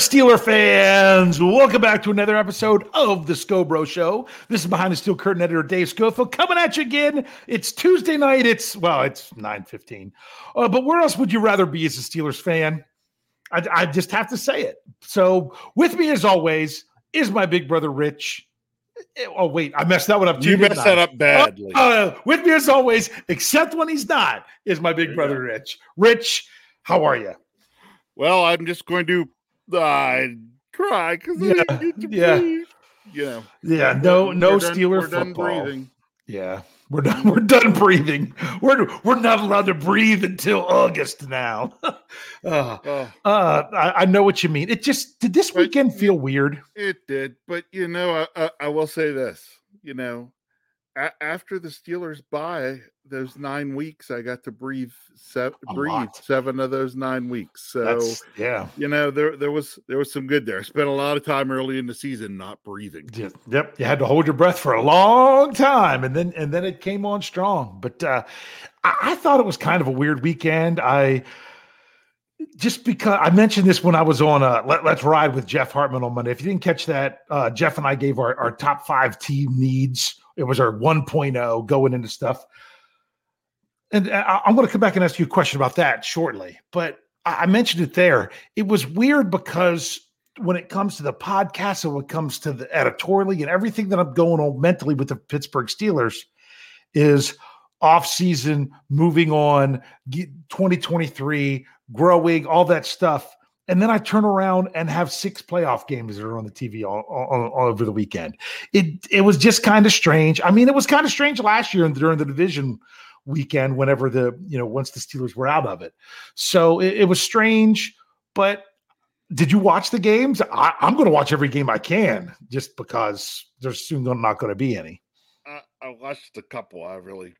Steeler fans, welcome back to another episode of the Scho Bro Show. This is behind the steel curtain editor Dave Schofield coming at you again. It's Tuesday night. It's well, it's nine fifteen. Uh, but where else would you rather be as a Steelers fan? I, I just have to say it. So with me, as always, is my big brother Rich. Oh wait, I messed that one up too. You messed that up badly. Uh, with me as always, except when he's not, is my big brother Rich. Rich, how are you? Well, I'm just going to uh, cry because Yeah, I need to yeah. breathe. You know, Yeah, no, no we're done- Steeler we're done football. breathing. Yeah, we're done. We're done breathing. We're we're not allowed to breathe until August now. uh, Oh, uh, I, I know what you mean. It just did this weekend feel weird. it did, but you know, I, I, I will say this. You know, a- after the Steelers bye those nine weeks, I got to breathe seven, breathe lot. seven of those nine weeks. So That's yeah. you know, there there was there was some good there. I spent a lot of time early in the season not breathing. Yep, Yep, you had to hold your breath for a long time, and then and then it came on strong. But uh, I, I thought it was kind of a weird weekend. I just because I mentioned this when I was on uh, Let, Let's Ride with Jeff Hartman on Monday. If you didn't catch that, uh, Jeff and I gave our, our top five team needs. It was our 1.0 going into stuff. And I, I'm going to come back and ask you a question about that shortly. But I, I mentioned it there. It was weird because when it comes to the podcast and when it comes to the editorially and everything that I'm going on mentally with the Pittsburgh Steelers is off season, moving on, 2023, growing, all that stuff. And then I turn around and have six playoff games that are on the TV all, all, all over the weekend. It it was just kind of strange. I mean, it was kind of strange last year and during the division weekend, whenever the you know once the Steelers were out of it. So it, it was strange, but did you watch the games? I, I'm going to watch every game I can, just because there's soon gonna- not going to be any. I, I watched a couple. I really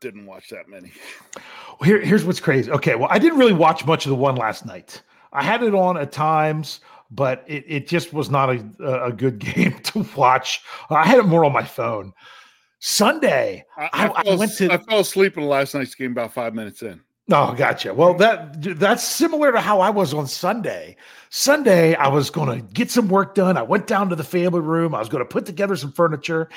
didn't watch that many. Here, here's what's crazy. Okay, well, I didn't really watch much of the one last night. I had it on at times, but it, it just was not a, a good game to watch. I had it more on my phone. Sunday, I, I- I, I fell, went to- I fell asleep in last night's game about five minutes in. Oh, gotcha. Well, that that's similar to how I was on Sunday. Sunday, I was going to get some work done. I went down to the family room. I was going to put together some furniture,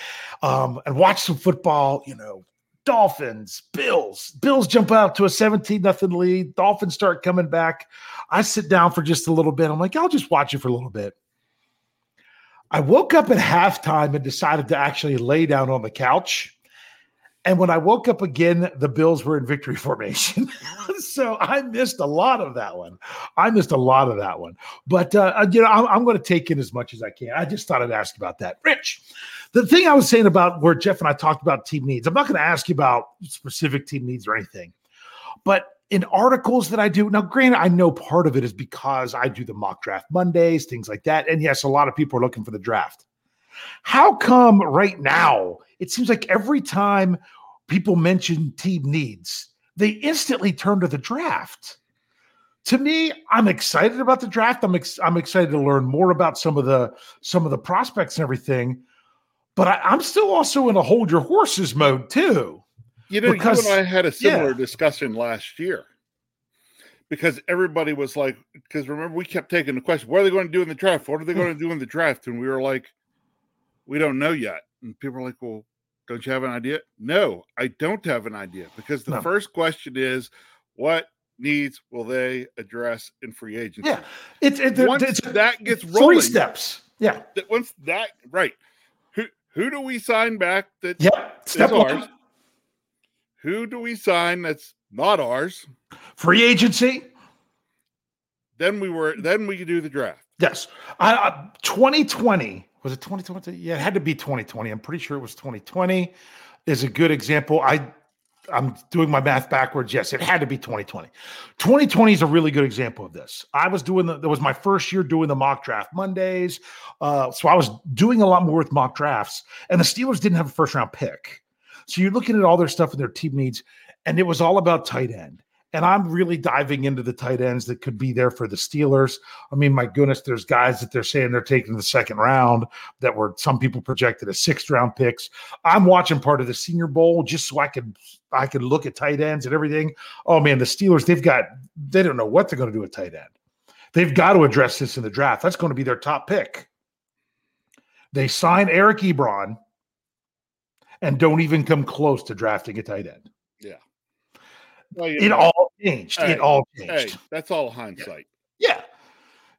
um, and watch some football. You know, Dolphins, Bills. Bills jump out to a seventeen nothing lead. Dolphins start coming back. I sit down for just a little bit. I'm like, I'll just watch it for a little bit. I woke up at halftime and decided to actually lay down on the couch. And when I woke up again, the Bills were in victory formation. so I missed a lot of that one. I missed a lot of that one. But, uh, you know, I'm, I'm going to take in as much as I can. I just thought I'd ask about that. Rich, the thing I was saying about where Jeff and I talked about team needs, I'm not going to ask you about specific team needs or anything. But in articles that I do, now, granted, I know part of it is because I do the mock draft Mondays, things like that. And yes, a lot of people are looking for the draft. How come right now it seems like every time people mention team needs, they instantly turn to the draft? To me, I'm excited about the draft. I'm ex- I'm excited to learn more about some of the some of the prospects and everything. But I, I'm still also in a hold your horses mode too. You know, Because- you and I had a similar yeah. discussion last year because everybody was like, because remember, we kept taking the question, what are they going to do in the draft? What are they going to do in the draft? And we were like, we don't know yet. And people were like, well, don't you have an idea? No, I don't have an idea because the No. first question is, what needs will they address in free agency? Yeah, it's it's, Once it's that gets rolling. three steps. Yeah. once that right, who do we sign back that Yep. Step one. ours? Who do we sign that's not ours? Free agency. Then we were then we could do the draft. Yes. I, I 2020 was it 2020? Yeah, it had to be 2020. I'm pretty sure it was 2020. Is a good example. I I'm doing my math backwards. Yes, it had to be 2020. 2020 is a really good example of this. I was doing the, that was my first year doing the mock draft Mondays. Uh, so I was doing a lot more with mock drafts, and the Steelers didn't have a first round pick. So you're looking at all their stuff and their team needs, and it was all about tight end. And I'm really diving into the tight ends that could be there for the Steelers. I mean, my goodness, there's guys that they're saying they're taking the second round that were some people projected as sixth round picks. I'm watching part of the Senior Bowl just so I could I could look at tight ends and everything. Oh man, the Steelers they've got they don't know what they're going to do with tight end. They've got to address this in the draft. That's going to be their top pick. They sign Eric Ebron and don't even come close to drafting a tight end. Yeah. Well, it know, all changed. Hey, it all changed. Hey, that's all hindsight. Yeah. yeah.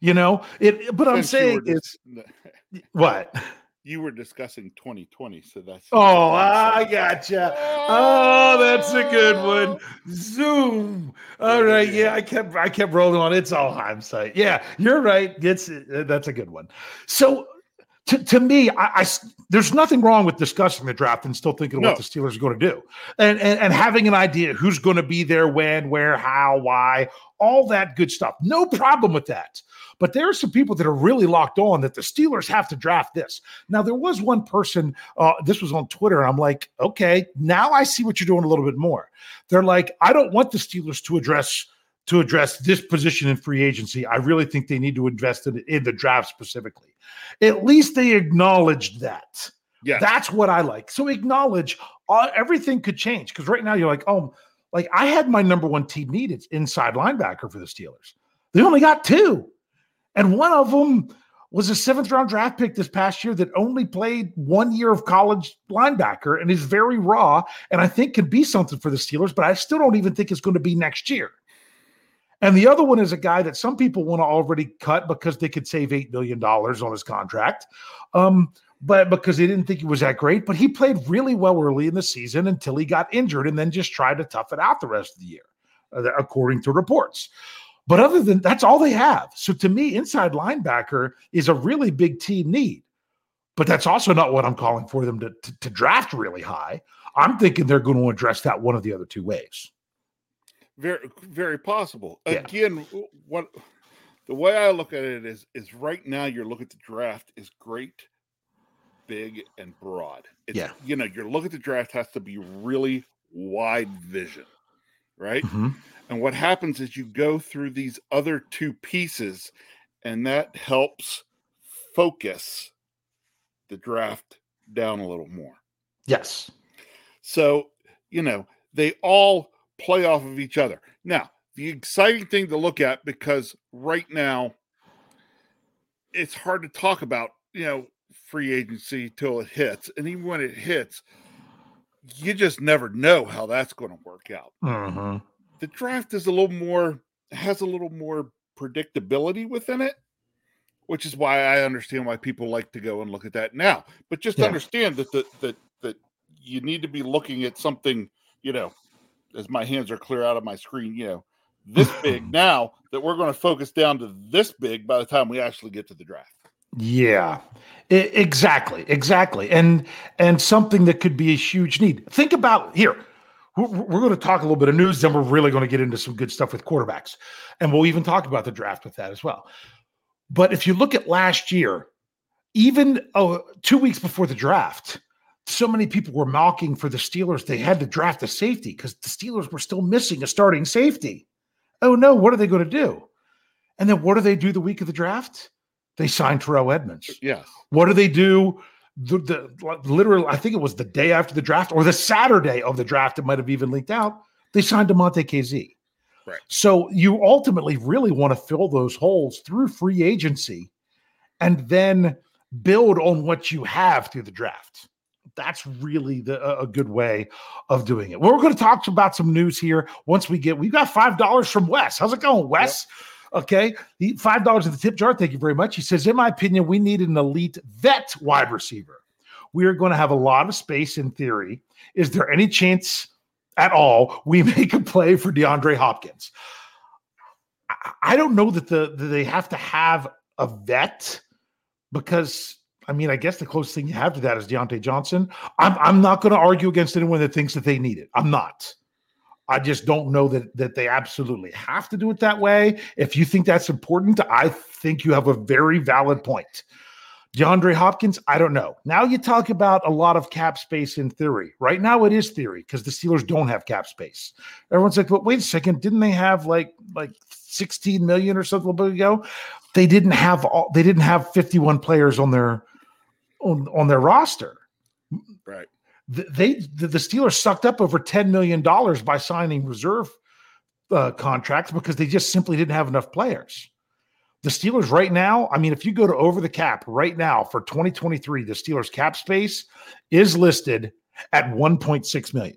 You know, it but Since I'm saying is what? You were discussing 2020, so that's oh, I gotcha. Oh, that's a good one. Oh! Zoom. All right, yeah, I kept I kept rolling on. It's all hindsight. Yeah, you're right. It's uh, that's a good one. So to, to me, I, I, there's nothing wrong with discussing the draft and still thinking no. what the Steelers are going to do, and, and and having an idea who's going to be there, when, where, how, why, all that good stuff. No problem with that. But there are some people that are really locked on that the Steelers have to draft this. Now there was one person. Uh, this was on Twitter, and I'm like, okay, now I see what you're doing a little bit more. They're like, I don't want the Steelers to address to address this position in free agency. I really think they need to invest in, in the draft specifically. At least they acknowledged that. Yeah, that's what I like. So acknowledge uh, everything could change because right now you're like, oh, like I had my number one team need. It's inside linebacker for the Steelers. They only got two, and one of them was a seventh round draft pick this past year that only played one year of college linebacker and is very raw and I think could be something for the Steelers, but I still don't even think it's going to be next year. And the other one is a guy that some people want to already cut because they could save $8 million on his contract. Um, but because they didn't think he was that great, but he played really well early in the season until he got injured and then just tried to tough it out the rest of the year, uh, according to reports. But other than that's all they have. So to me, inside linebacker is a really big team need. But that's also not what I'm calling for them to, to, to draft really high. I'm thinking they're going to address that one of the other two ways. Very, very possible. Yeah. Again, what the way I look at it is is right now your look at the draft is great, big and broad. It's, yeah, you know your look at the draft has to be really wide vision, right? Mm-hmm. And what happens is you go through these other two pieces, and that helps focus the draft down a little more. Yes. So you know they all play off of each other. Now, the exciting thing to look at because right now it's hard to talk about, you know, free agency till it hits. And even when it hits, you just never know how that's going to work out. Mm-hmm. The draft is a little more, has a little more predictability within it, which is why I understand why people like to go and look at that now. But just yeah. understand that the, that, that you need to be looking at something, you know, as my hands are clear out of my screen, you know, this big now that we're going to focus down to this big by the time we actually get to the draft. Yeah, I- exactly, exactly, and and something that could be a huge need. Think about here. We're, we're going to talk a little bit of news, then we're really going to get into some good stuff with quarterbacks, and we'll even talk about the draft with that as well. But if you look at last year, even oh, two weeks before the draft, so many people were mocking for the Steelers. They had to draft a safety because the Steelers were still missing a starting safety. Oh no, what are they going to do? And then what do they do the week of the draft? They sign Terrell Edmunds. Yeah. What do they do? The, the literal, I think it was the day after the draft or the Saturday of the draft. It might have even leaked out. They signed Damontae Kazee. Right. So you ultimately really want to fill those holes through free agency, and then build on what you have through the draft that's really the, a good way of doing it. Well, we're going to talk about some news here once we get. We've got five dollars from Wes. How's it going, Wes? Yep. Okay, five dollars in the tip jar. Thank you very much. He says, in my opinion, we need an elite vet wide receiver. We are going to have a lot of space in theory. Is there any chance at all we make a play for DeAndre Hopkins? I don't know that the that they have to have a vet because I mean, I guess the closest thing you have to that is Diontae Johnson. I'm I'm not going to argue against anyone that thinks that they need it. I'm not. I just don't know that that they absolutely have to do it that way. If you think that's important, I think you have a very valid point. DeAndre Hopkins, I don't know. Now you talk about a lot of cap space in theory. Right now it is theory because the Steelers don't have cap space. Everyone's like, but wait a second, didn't they have like like 16 million or something a little bit ago? They didn't have all they didn't have 51 players on their on, on their roster. Right. They the, the Steelers sucked up over ten million dollars by signing reserve uh, contracts because they just simply didn't have enough players. The Steelers right now, I mean, if you go to over the cap right now for 2023, the Steelers cap space is listed at 1.6 million.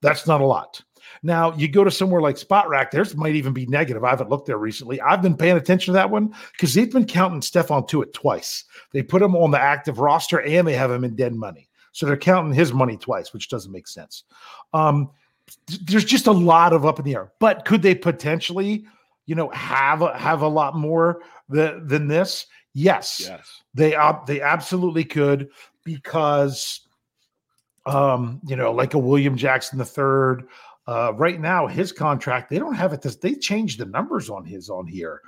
That's not a lot. Now you go to somewhere like Spotrac, theirs might even be negative. I haven't looked there recently. I've been paying attention to that one because they've been counting Stephon Tuitt twice. They put him on the active roster and they have him in dead money. So they're counting his money twice, which doesn't make sense. Um, there's just a lot of up in the air. But could they potentially, you know, have a, have a lot more the, than this? Yes, Yes. they uh, they absolutely could because, um, you know, like a William Jackson the third. Uh, right now, his contract they don't have it. This they changed the numbers on his on here,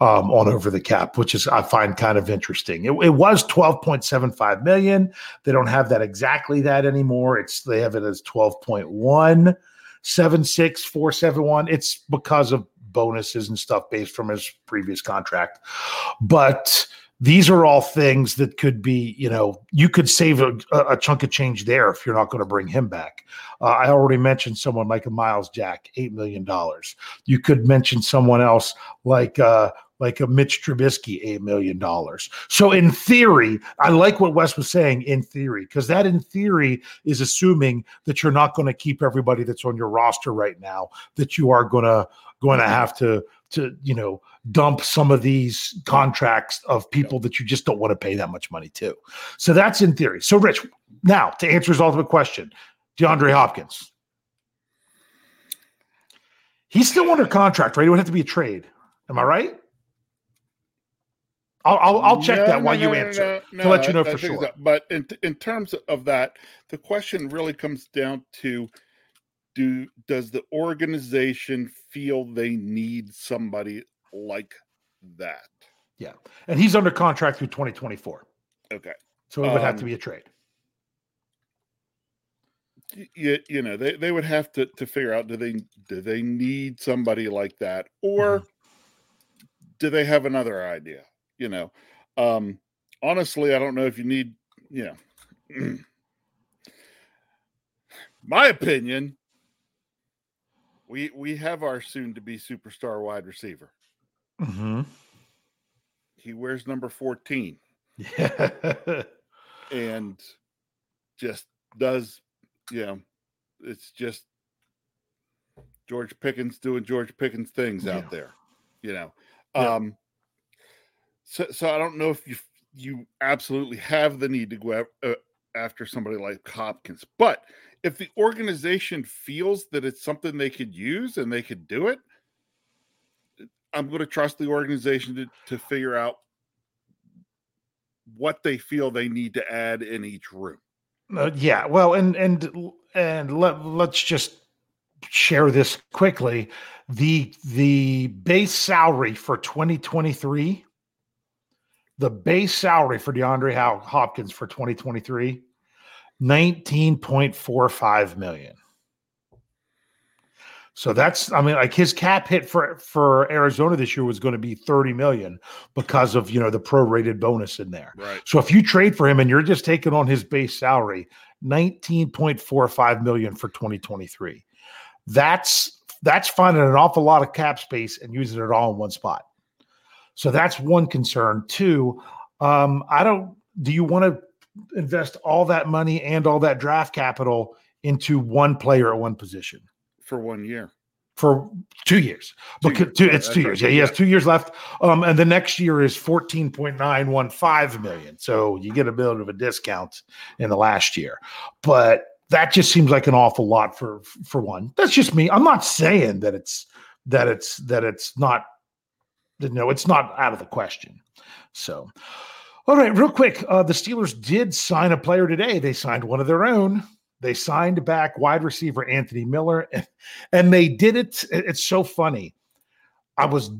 um, on over the cap, which is I find kind of interesting. It, it was twelve point seven five million. They don't have that exactly that anymore. It's they have it as twelve point one seven six four seven one. It's because of bonuses and stuff based from his previous contract, but these are all things that could be, you know, you could save a, a chunk of change there if you're not going to bring him back. Uh, I already mentioned someone like a Myles Jack, eight million dollars. You could mention someone else like uh, like a Mitch Trubisky, eight million dollars. So in theory, I like what Wes was saying. In theory, because that in theory is assuming that you're not going to keep everybody that's on your roster right now. That you are going to going to have to to you know dump some of these contracts of people that you just don't want to pay that much money to. So that's in theory. So Rich, now to answer his ultimate question, DeAndre Hopkins. He's still under contract, right? It would have to be a trade. Am I right? I'll I'll, I'll check No, that no, while you no, no, answer no, to let you know I for think sure. that- but in in terms of that, the question really comes down to do does the organization feel they need somebody like that? Yeah. And he's under contract through 2024. Okay. So it would have to Um, be a trade. you, you know they, they would have to to figure out do they do they need somebody like that or do they have another idea you know um honestly i don't know if you need you know my opinion we we have our soon to be superstar wide receiver Mm-hmm. he wears number 14 Yeah. and just does you know it's just george pickens doing george pickens things Yeah. out there you know Yeah. um so so i don't know if you you absolutely have the need to go uh, after somebody like hopkins but if the organization feels that it's something they could use and they could do it i'm going to trust the organization to, to figure out what they feel they need to add in each room Uh, yeah, well, and and and let let's just share this quickly. The the base salary for 2023, the base salary for DeAndre Hopkins for 2023, 19.45 million. So that's I mean like his cap hit for for Arizona this year was going to be 30 million because of, you know, the prorated bonus in there. right So if you trade for him and you're just taking on his base salary, 19.45 million for 2023. That's that's finding an awful lot of cap space and using it all in one spot. So that's one concern. Two, um, I don't do you want to invest all that money and all that draft capital into one player at one position? for one year for two years. Two Because years, two, it's that's two right, years. Yeah, he has two years left. Um, and the next year is 14.915 million. So you get a bit of a discount in the last year. But that just seems like an awful lot for for one. That's just me. I'm not saying that it's that it's that it's not you know, it's not out of the question. So all right, real quick. Uh, the Steelers did sign a player today. They signed one of their own. They signed back wide receiver Anthony Miller, and, and they did it. it- It's so funny. I was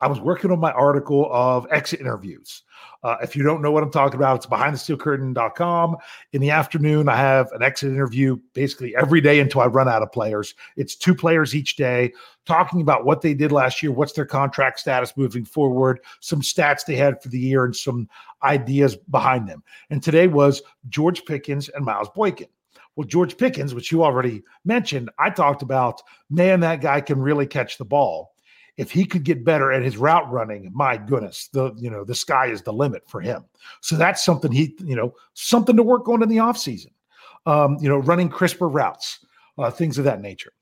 I was working on my article of exit interviews. Uh, if you don't know what I'm talking about, it's behindthesteelcurtain.com. In the afternoon, I have an exit interview basically every day until I run out of players. It's two players each day talking about what they did last year, what's their contract status moving forward, some stats they had for the year, and some ideas behind them. And today was George Pickens and Miles Boykin. Well, George Pickens, which you already mentioned, I talked about, man, that guy can really catch the ball. If he could get better at his route running, my goodness, the you know the sky is the limit for him. So that's something he you know something to work on in the offseason. Um, you know, running crisper routes, uh, things of that nature.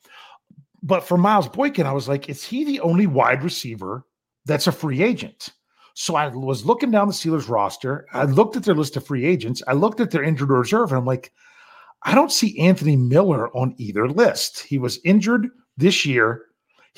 But for Miles Boykin, I was like, is he the only wide receiver that's a free agent? So I was looking down the Steelers roster. I looked at their list of free agents. I looked at their injured reserve, and I'm like, I don't see Anthony Miller on either list. He was injured this year.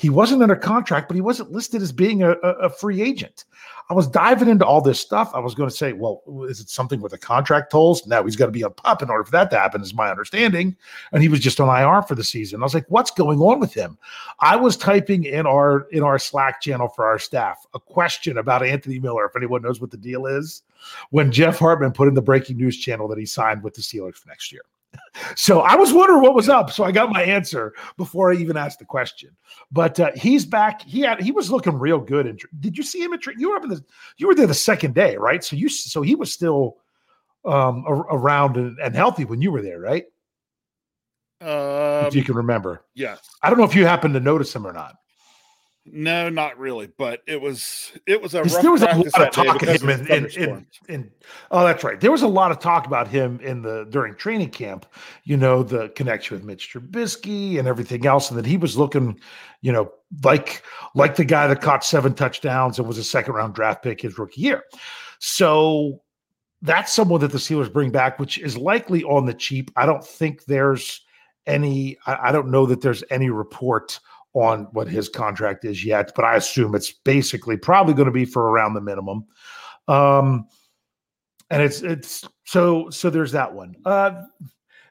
He wasn't under contract, but he wasn't listed as being a, a, free agent. I was diving into all this stuff. I was going to say, well, is it something with the contract tolls? No, he's got to be a pup in order for that to happen, is my understanding. And he was just on IR for the season. I was like, what's going on with him? I was typing in our in our Slack channel for our staff a question about Anthony Miller, if anyone knows what the deal is, when Jeff Hartman put in the breaking news channel that he signed with the Steelers for next year. So I was wondering what was up. So I got my answer before I even asked the question. But uh, he's back. He had he was looking real good. And did you see him at? You were up in the you were there the second day, right? So you so he was still um around and, healthy when you were there, right? Um, if you can remember. Yes. I don't know if you happened to notice him or not. No, not really. But it was it was a there was a lot of talk of him in, in, in, in, oh that's right. There was a lot of talk about him in the during training camp, you know, the connection with Mitch Trubisky and everything else, and that he was looking, you know, like like the guy that caught seven touchdowns and was a second round draft pick his rookie year. So that's someone that the Steelers bring back, which is likely on the cheap. I don't think there's any, I, I don't know that there's any report on what his contract is yet, but I assume it's basically probably going to be for around the minimum. Um, and it's it's so so there's that one. Uh,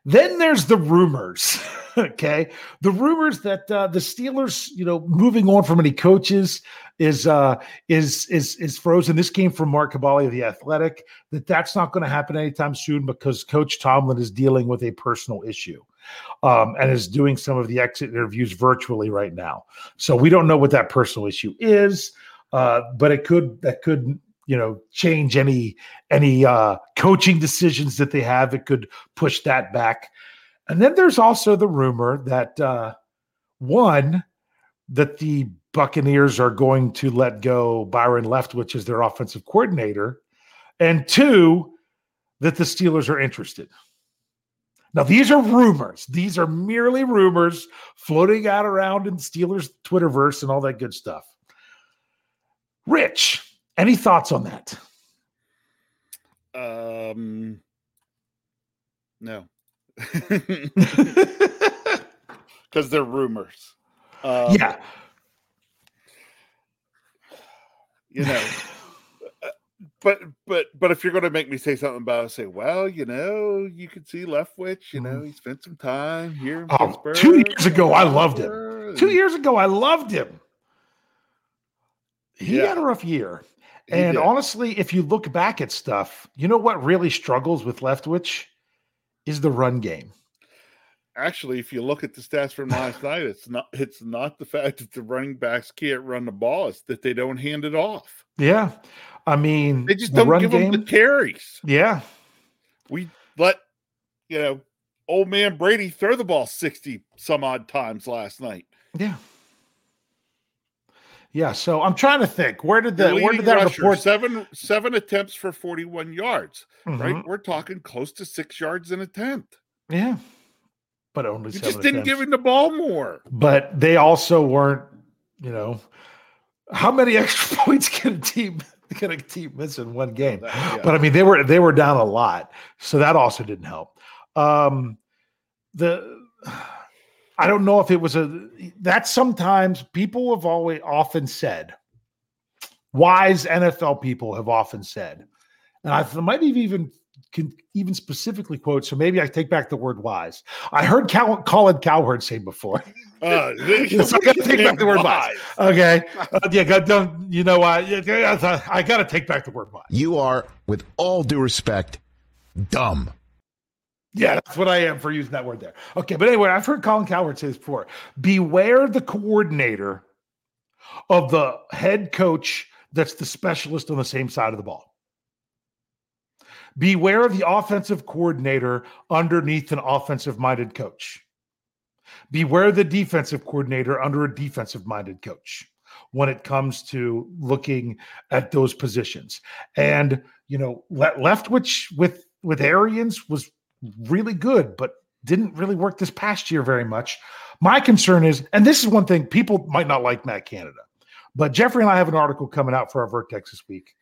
then there's the rumors. okay, the rumors that uh, the Steelers, you know, moving on from any coaches is uh, is is is frozen. This came from Mark Kaboly of the Athletic. That that's not going to happen anytime soon because Coach Tomlin is dealing with a personal issue um, and is doing some of the exit interviews virtually right now. So we don't know what that personal issue is, uh, but it could that could you know change any any uh, coaching decisions that they have. It could push that back. And then there's also the rumor that uh, one that the Buccaneers are going to let go Byron Leftwich as their offensive coordinator, and two that the Steelers are interested. Now, these are rumors. These are merely rumors floating out around in Steelers Twitterverse and all that good stuff. Rich, any thoughts on that? Um, no, because they're rumors. Um, yeah, you know but but but if you're going to make me say something about it, say, well, you know, you could see Leftwich. You know, mm-hmm. he spent some time here. oh, two years ago, I loved him. Two years ago, I loved him. He yeah. had a rough year. He and did. honestly, if you look back at stuff, you know what really struggles with Leftwich is the run game. Actually, if you look at the stats from last night, it's not it's not the fact that the running backs can't run the ball; it's that they don't hand it off. Yeah, I mean, they just the don't give game, them the carries. Yeah, we let you know old man Brady throw the ball sixty some odd times last night. Yeah. Yeah, so I'm trying to think. Where did the where did that rusher, report seven seven attempts for 41 yards? Mm-hmm. Right, we're talking close to six yards in a attempt. Yeah, but only you just didn't give him the ball more. But they also weren't, you know, how many extra points can a team can a team miss in one game? Yeah. But I mean, they were they were down a lot, so that also didn't help. Um, the I don't know if it was a that sometimes people have always often said, wise NFL people have often said, and I might have even can even specifically quote. So maybe I take back the word wise. I heard Cal- Colin Cowherd say before. Uh, so I got to take back the word wise. Okay. Uh, yeah. God, don't, you know what? I, I got to take back the word wise. You are, with all due respect, dumb. Yeah, that's what I am for using that word there. Okay. But anyway, I've heard Colin Cowherd say this before. Beware the coordinator of the head coach that's the specialist on the same side of the ball. Beware of the offensive coordinator underneath an offensive minded coach. Beware the defensive coordinator under a defensive minded coach. when it comes to looking at those positions. And you know, Le- Leftwich with with Arians was really good, but didn't really work this past year very much. My concern is, and this is one thing people might not like Matt Canada, but Jeffrey and I have an article coming out for our Vertex this week.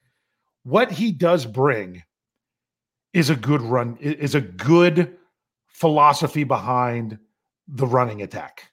What he does bring is a good run, is a good philosophy behind the running attack.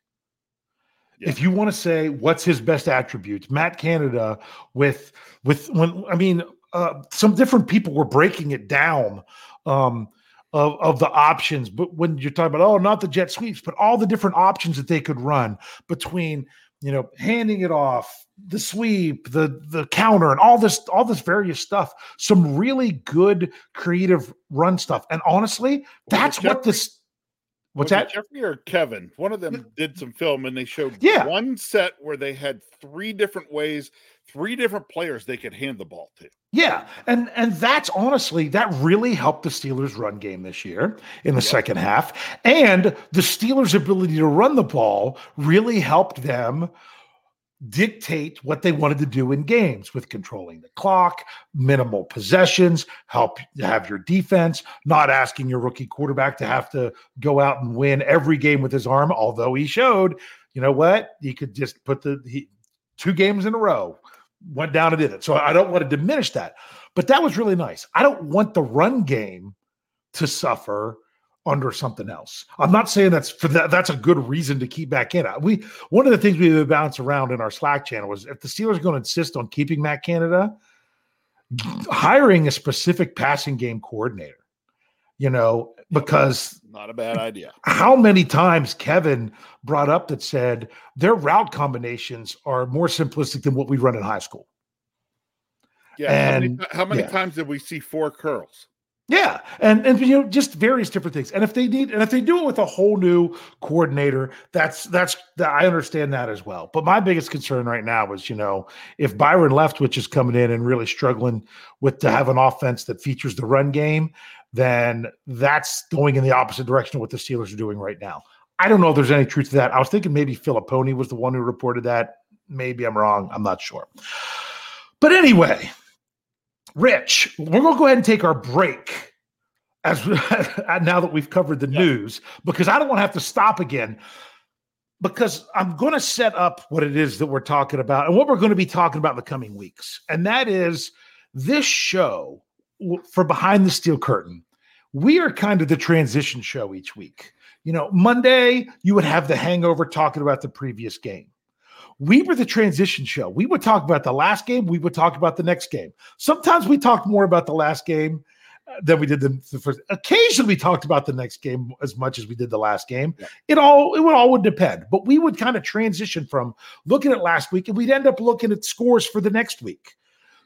Yeah. If you want to say what's his best attributes, Matt Canada with with when I mean uh, some different people were breaking it down um, of of the options, but when you're talking about oh not the jet sweeps, but all the different options that they could run between you know handing it off, the sweep, the the counter, and all this all this various stuff. Some really good creative run stuff, and honestly, that's what this What's that? Jeffrey or Kevin? One of them did some film and they showed yeah. one set where they had three different ways, three different players they could hand the ball to. Yeah. And and that's honestly that really helped the Steelers run game this year in the yep. second half. And the Steelers' ability to run the ball really helped them dictate what they wanted to do in games with controlling the clock, minimal possessions, help have your defense, not asking your rookie quarterback to have to go out and win every game with his arm, although he showed, you know what, he could just put the he, two games in a row, went down and did it. So I don't want to diminish that. But that was really nice. I don't want the run game to suffer under something else. I'm not saying that's for that. That's a good reason to keep back in. We one of the things we bounce around in our Slack channel was if the Steelers are going to insist on keeping Matt Canada, hiring a specific passing game coordinator. You know, because not a bad idea. How many times Kevin brought up that said their route combinations are more simplistic than what we run in high school. Yeah, and how many, how many yeah. times did we see four curls? Yeah, and and you know just various different things. And if they need, and if they do it with a whole new coordinator, that's that's I understand that as well. But my biggest concern right now is you know if Byron Leftwich is coming in and really struggling with to have an offense that features the run game, then that's going in the opposite direction of what the Steelers are doing right now. I don't know if there's any truth to that. I was thinking maybe Filippone was the one who reported that. Maybe I'm wrong. I'm not sure. But anyway, Rich, we're going to go ahead and take our break as now that we've covered the news because I don't want to have to stop again because I'm going to set up what it is that we're talking about and what we're going to be talking about in the coming weeks. And that is this show for Behind the Steel Curtain. We are kind of the transition show each week. You know, Monday, you would have the hangover talking about the previous game we were the transition show. We would talk about the last game. We would talk about the next game. Sometimes we talked more about the last game uh, than we did the, the, first. Occasionally, we talked about the next game as much as we did the last game. Yeah. It all it would all would depend. But we would kind of transition from looking at last week, and we'd end up looking at scores for the next week.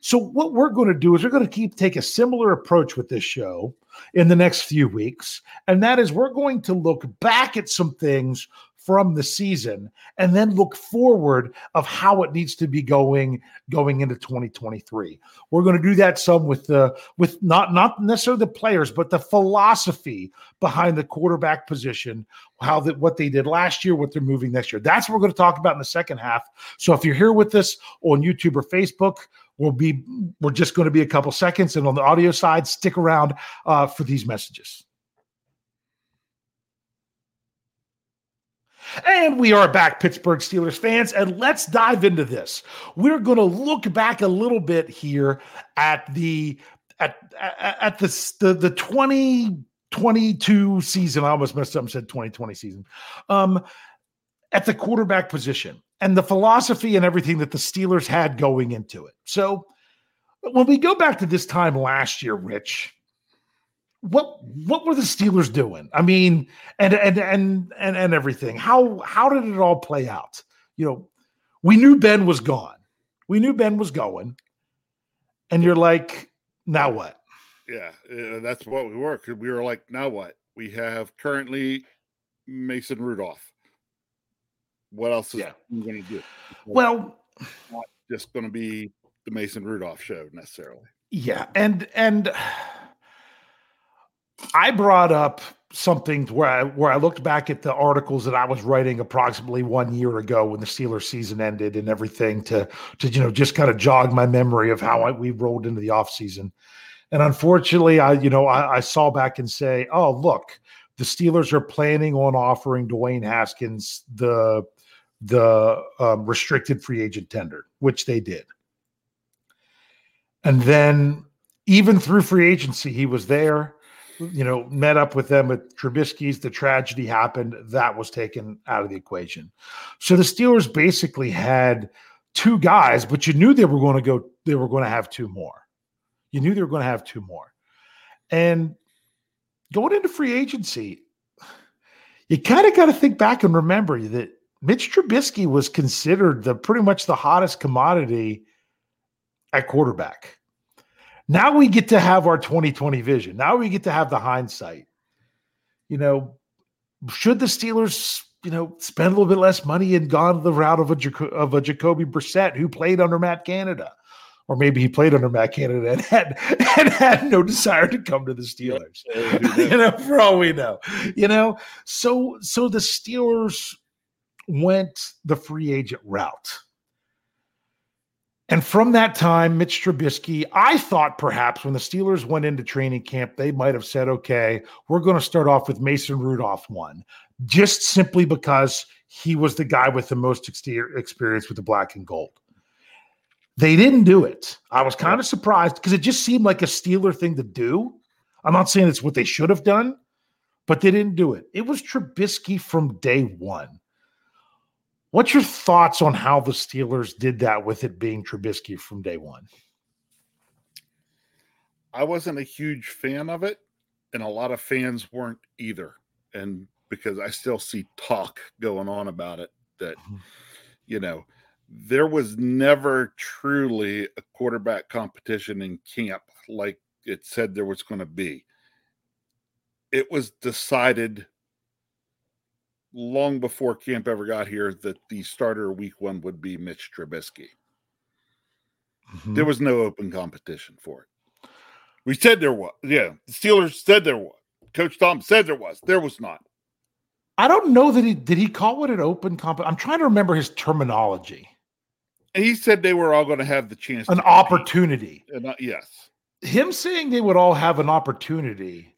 So what we're going to do is we're going to keep take a similar approach with this show in the next few weeks, and that is we're going to look back at some things from the season and then look forward of how it needs to be going going into 2023 we're going to do that some with the with not not necessarily the players but the philosophy behind the quarterback position how that what they did last year what they're moving next year. That's what we're going to talk about in the second half. So if you're here with us on youtube or facebook we'll be we're just going to be a couple seconds and on the audio side stick around uh, for these messages And we are back, Pittsburgh Steelers fans, and let's dive into this. We're going to look back a little bit here at the at at, the, the the 2022 season. I almost messed up and said 2020 season. Um, at the quarterback position and the philosophy and everything that the Steelers had going into it. So when we go back to this time last year, Rich, what what were the Steelers doing? I mean, and and and and and everything. How how did it all play out? You know, we knew Ben was gone. We knew Ben was going, and you're like, now what? Yeah, uh, that's what we were. We were like, now what? We have currently Mason Rudolph. What else is yeah. going to do? Well, not just going to be the Mason Rudolph show necessarily. Yeah, and and I brought up something where I where I looked back at the articles that I was writing approximately one year ago when the Steelers season ended and everything to to you know just kind of jog my memory of how I, we rolled into the offseason. And unfortunately, I you know I, I saw back and say, oh look, the Steelers are planning on offering Dwayne Haskins the the um, restricted free agent tender, which they did. And then even through free agency, he was there you know, met up with them at Trubisky's. The tragedy happened. That was taken out of the equation. So the Steelers basically had two guys, but you knew they were going to go, they were going to have two more. You knew they were going to have two more. And going into free agency, you kind of got to think back and remember that Mitch Trubisky was considered the pretty much the hottest commodity at quarterback. Now we get to have our 2020 vision. Now we get to have the hindsight. You know, should the Steelers, you know, spend a little bit less money and gone the route of a of a Jacoby Brissett who played under Matt Canada, or maybe he played under Matt Canada and had and had no desire to come to the Steelers. you know, for all we know, you know. So so the Steelers went the free agent route. And from that time, Mitch Trubisky, I thought perhaps when the Steelers went into training camp, they might have said, okay, we're going to start off with Mason Rudolph one, just simply because he was the guy with the most experience with the black and gold. They didn't do it. I was kind of surprised because it just seemed like a Steeler thing to do. I'm not saying it's what they should have done, but they didn't do it. It was Trubisky from day one. What's your thoughts on how the Steelers did that with it being Trubisky from day one? I wasn't a huge fan of it, and a lot of fans weren't either. And because I still see talk going on about it, that, mm-hmm. you know, there was never truly a quarterback competition in camp like it said there was going to be. It was decided long before camp ever got here that the starter week one would be Mitch Trubisky. Mm-hmm. There was no open competition for it. We said there was. Yeah, the Steelers said there was. Coach Tom said there was. There was not. I don't know that he did. He call it an open comp. I'm trying to remember his terminology. He said they were all going to have the chance, an opportunity. And, uh, yes, him saying they would all have an opportunity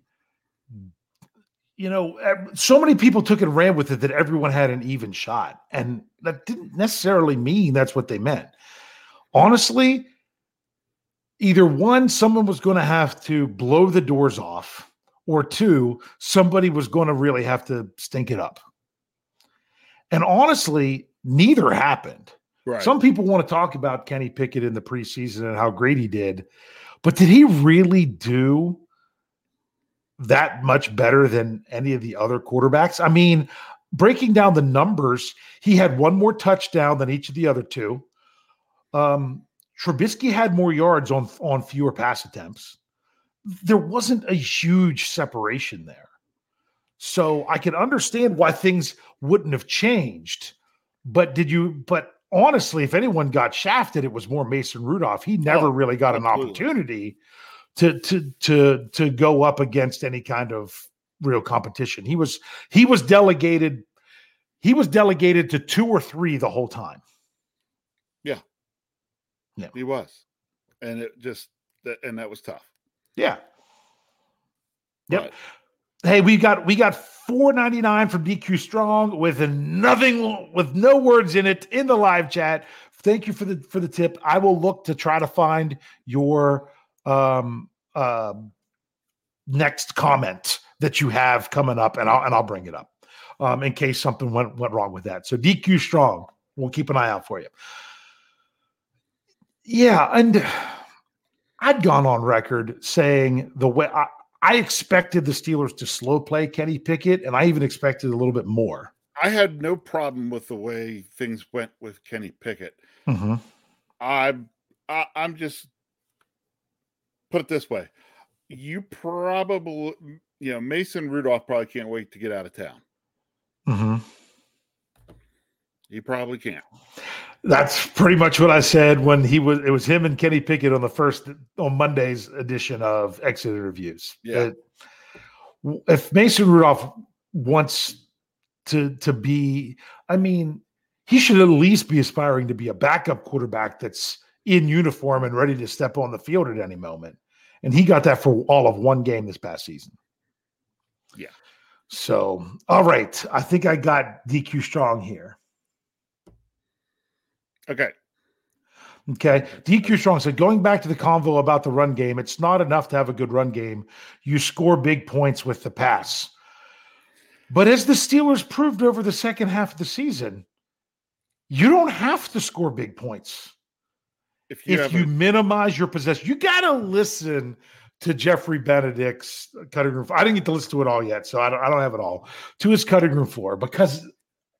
you know, so many people took and ran with it that everyone had an even shot. And that didn't necessarily mean that's what they meant. Honestly, either one, someone was going to have to blow the doors off, or two, somebody was going to really have to stink it up. And honestly, neither happened. Right. Some people want to talk about Kenny Pickett in the preseason and how great he did, but did he really do that much better than any of the other quarterbacks. I mean, breaking down the numbers, he had one more touchdown than each of the other two. Um, Trubisky had more yards on on fewer pass attempts. There wasn't a huge separation there. So I can understand why things wouldn't have changed. But did you but honestly, if anyone got shafted, it was more Mason Rudolph. He never oh, really got absolutely. an opportunity to to to to go up against any kind of real competition. He was he was delegated he was delegated to two or three the whole time. Yeah. Yeah. He was. And it just and that was tough. Yeah. Yep. Hey, we got we got 499 from DQ Strong with nothing with no words in it in the live chat. Thank you for the for the tip. I will look to try to find your um, uh, next comment that you have coming up, and I'll and I'll bring it up um, in case something went went wrong with that. So DQ strong, we'll keep an eye out for you. Yeah, and I'd gone on record saying the way I, I expected the Steelers to slow play Kenny Pickett, and I even expected a little bit more. I had no problem with the way things went with Kenny Pickett. Mm-hmm. I'm I, am i am just put it this way you probably you know mason rudolph probably can't wait to get out of town. Mm-hmm. he probably can't. That's pretty much what i said when he was it was him and kenny pickett on the first on monday's edition of exit reviews yeah. If Mason Rudolph wants to to be, I mean, he should at least be aspiring to be a backup quarterback that's in uniform and ready to step on the field at any moment. And he got that for all of one game this past season. Yeah. So, all right. I think I got DQ Strong here. Okay. Okay. DQ Strong said, going back to the convo about the run game, it's not enough to have a good run game. You score big points with the pass. But as the Steelers proved over the second half of the season, you don't have to score big points If you, if you a- minimize your possession. You got to listen to Jeffrey Benedict's cutting room. I didn't get to listen to it all yet, so I don't, I don't have it all to his cutting room floor because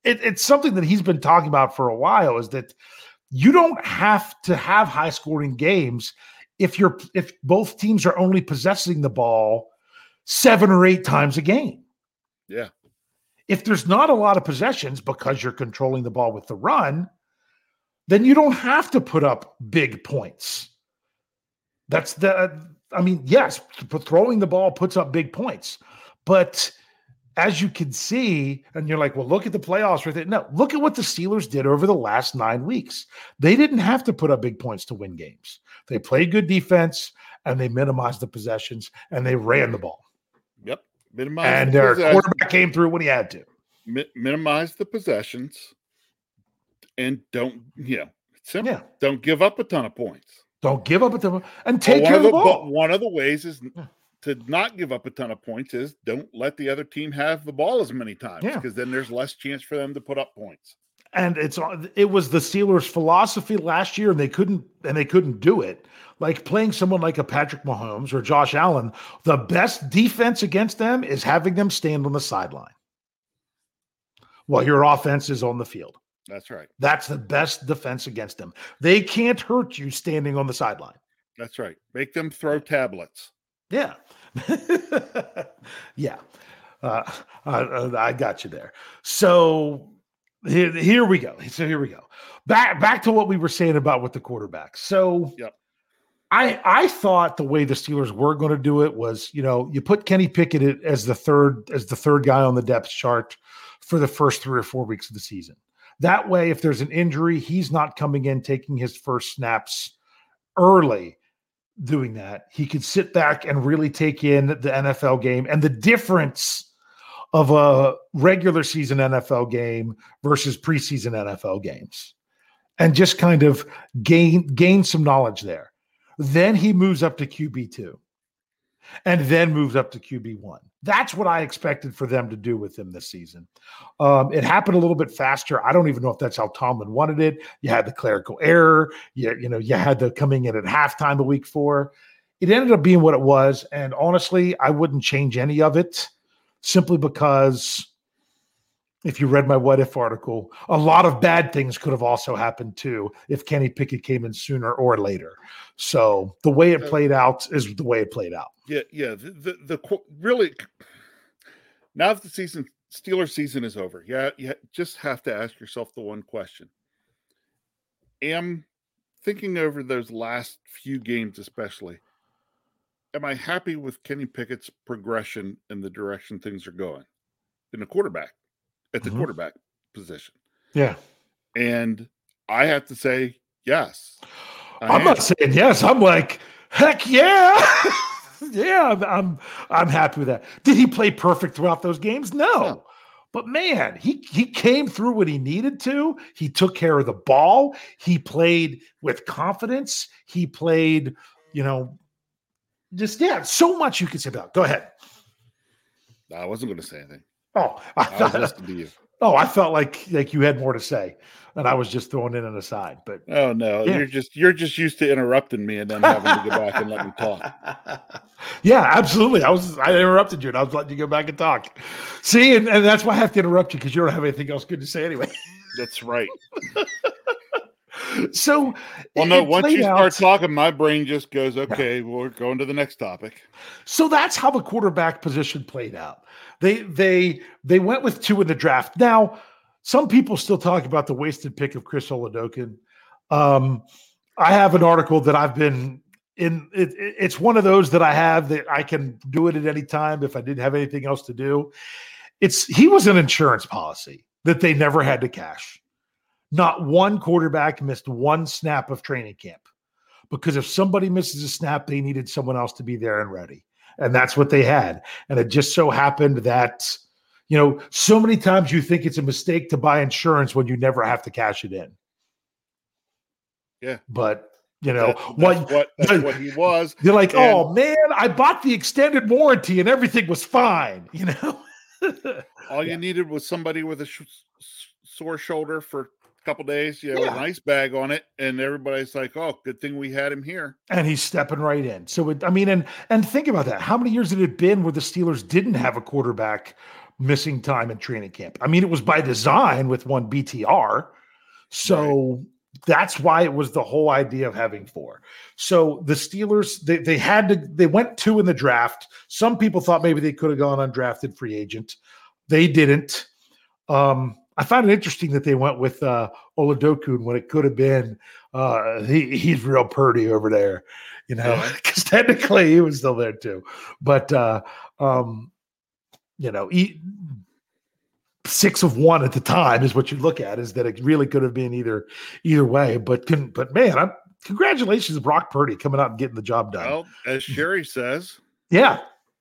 it, it's something that he's been talking about for a while. Is that you don't have to have high scoring games if you're if both teams are only possessing the ball seven or eight times a game. yeah, If there's not a lot of possessions because you're controlling the ball with the run, then you don't have to put up big points. That's the, I mean, yes, throwing the ball puts up big points, but as you can see, and you're like, well, look at the playoffs with it. No, look at what the Steelers did over the last nine weeks. They didn't have to put up big points to win games. They played good defense and they minimized the possessions and they ran the ball. yep. Minimize And the their quarterback came through when he had to. mi- minimize the possessions, and don't you know? Simple. Yeah. Don't give up a ton of points. Don't give up at the and take care of of the the, ball. but one of the ways is Yeah. to not give up a ton of points is don't let the other team have the ball as many times Yeah. because then there's less chance for them to put up points. and it's uh, it was the Steelers' philosophy last year, and they couldn't and they couldn't do it. Like playing someone like a Patrick Mahomes or Josh Allen, the best defense against them is having them stand on the sideline while your offense is on the field. That's right. That's the best defense against them. They can't hurt you standing on the sideline. That's right. Make them throw tablets. Yeah. yeah. Uh, I, I got you there. So here, here we go. So here we go. Back back to what we were saying about with the quarterback. So Yep. I I thought the way the Steelers were going to do it was, you know, you put Kenny Pickett as the third as the third guy on the depth chart for the first three or four weeks of the season. That way, if there's an injury, he's not coming in taking his first snaps early doing that. He could sit back and really take in the NFL game and the difference of a regular season NFL game versus preseason NFL games and just kind of gain gain some knowledge there. Then he moves up to QB2 and then moves up to QB1. That's what I expected for them to do with him this season. Um, it happened a little bit faster. I don't even know if that's how Tomlin wanted it. You had the clerical error. You, you know, you had the coming in at halftime the week four. It ended up being what it was. And honestly, I wouldn't change any of it simply because if you read my what if article, a lot of bad things could have also happened too if Kenny Pickett came in sooner or later. So the way it played out is the way it played out. Yeah, yeah. The the, the really now that the season Steeler season is over, yeah, you just have to ask yourself the one question. Am thinking over those last few games, especially, am I happy with Kenny Pickett's progression in the direction things are going in the quarterback at the Mhm. quarterback position? Yeah. And I have to say, yes. I I'm am. not saying yes. I'm like, heck yeah. yeah, I'm, I'm I'm happy with that. Did he play perfect throughout those games? No. No. But man, he he came through when he needed to. He took care of the ball. He played with confidence. He played, you know, just yeah, so much you can say about. it. Go ahead. I wasn't going to say anything. Oh, I I was thought, listening to you. oh, I felt like like you had more to say, and I was just throwing in an aside. But Oh no, Yeah. you're just you're just used to interrupting me and then having to go back and let me talk. yeah, absolutely. I was I interrupted you and I was letting you go back and talk. See, and, and that's why I have to interrupt you because you don't have anything else good to say anyway. That's right. So Well, no, once you start out- talking, my brain just goes, okay, we're going to the next topic. So that's how the quarterback position played out. They they they went with two in the draft. Now, some people still talk about the wasted pick of Chris Oladokun. Um, I have an article that I've been in it, it- it's one of those that I have that I can do it at any time if I didn't have anything else to do. It's he was an insurance policy that they never had to cash. Not one quarterback missed one snap of training camp because if somebody misses a snap, they needed someone else to be there and ready. And that's what they had. And it just so happened that, you know, so many times you think it's a mistake to buy insurance when you never have to cash it in. Yeah. But, you know, That- what what that's what he was. You're like, And- oh man, I bought the extended warranty and everything was fine, you know? All Yeah. you needed was somebody with a sh- sore shoulder for couple days, you know, with Yeah. an ice bag on it, and everybody's like, "Oh, good thing we had him here." and he's stepping right in. So it, I mean, and and think about that. How many years had it been where the Steelers didn't have a quarterback missing time in training camp? I mean, it was by design with one BTR. So that's why it was the whole idea of having four. So the Steelers, they they had to they went two in the draft. Some people thought maybe they could have gone undrafted free agent. They didn't. Um, I found it interesting that they went with uh Oladokun when it could have been uh he, he's real purdy over there, you know, Yeah. because technically he was still there too. But uh um you know, he, six of one at the time is what you look at is that it really could have been either either way. But but man, I'm congratulations, Brock Purdy coming out and getting the job done. Well, as Sherry says, yeah.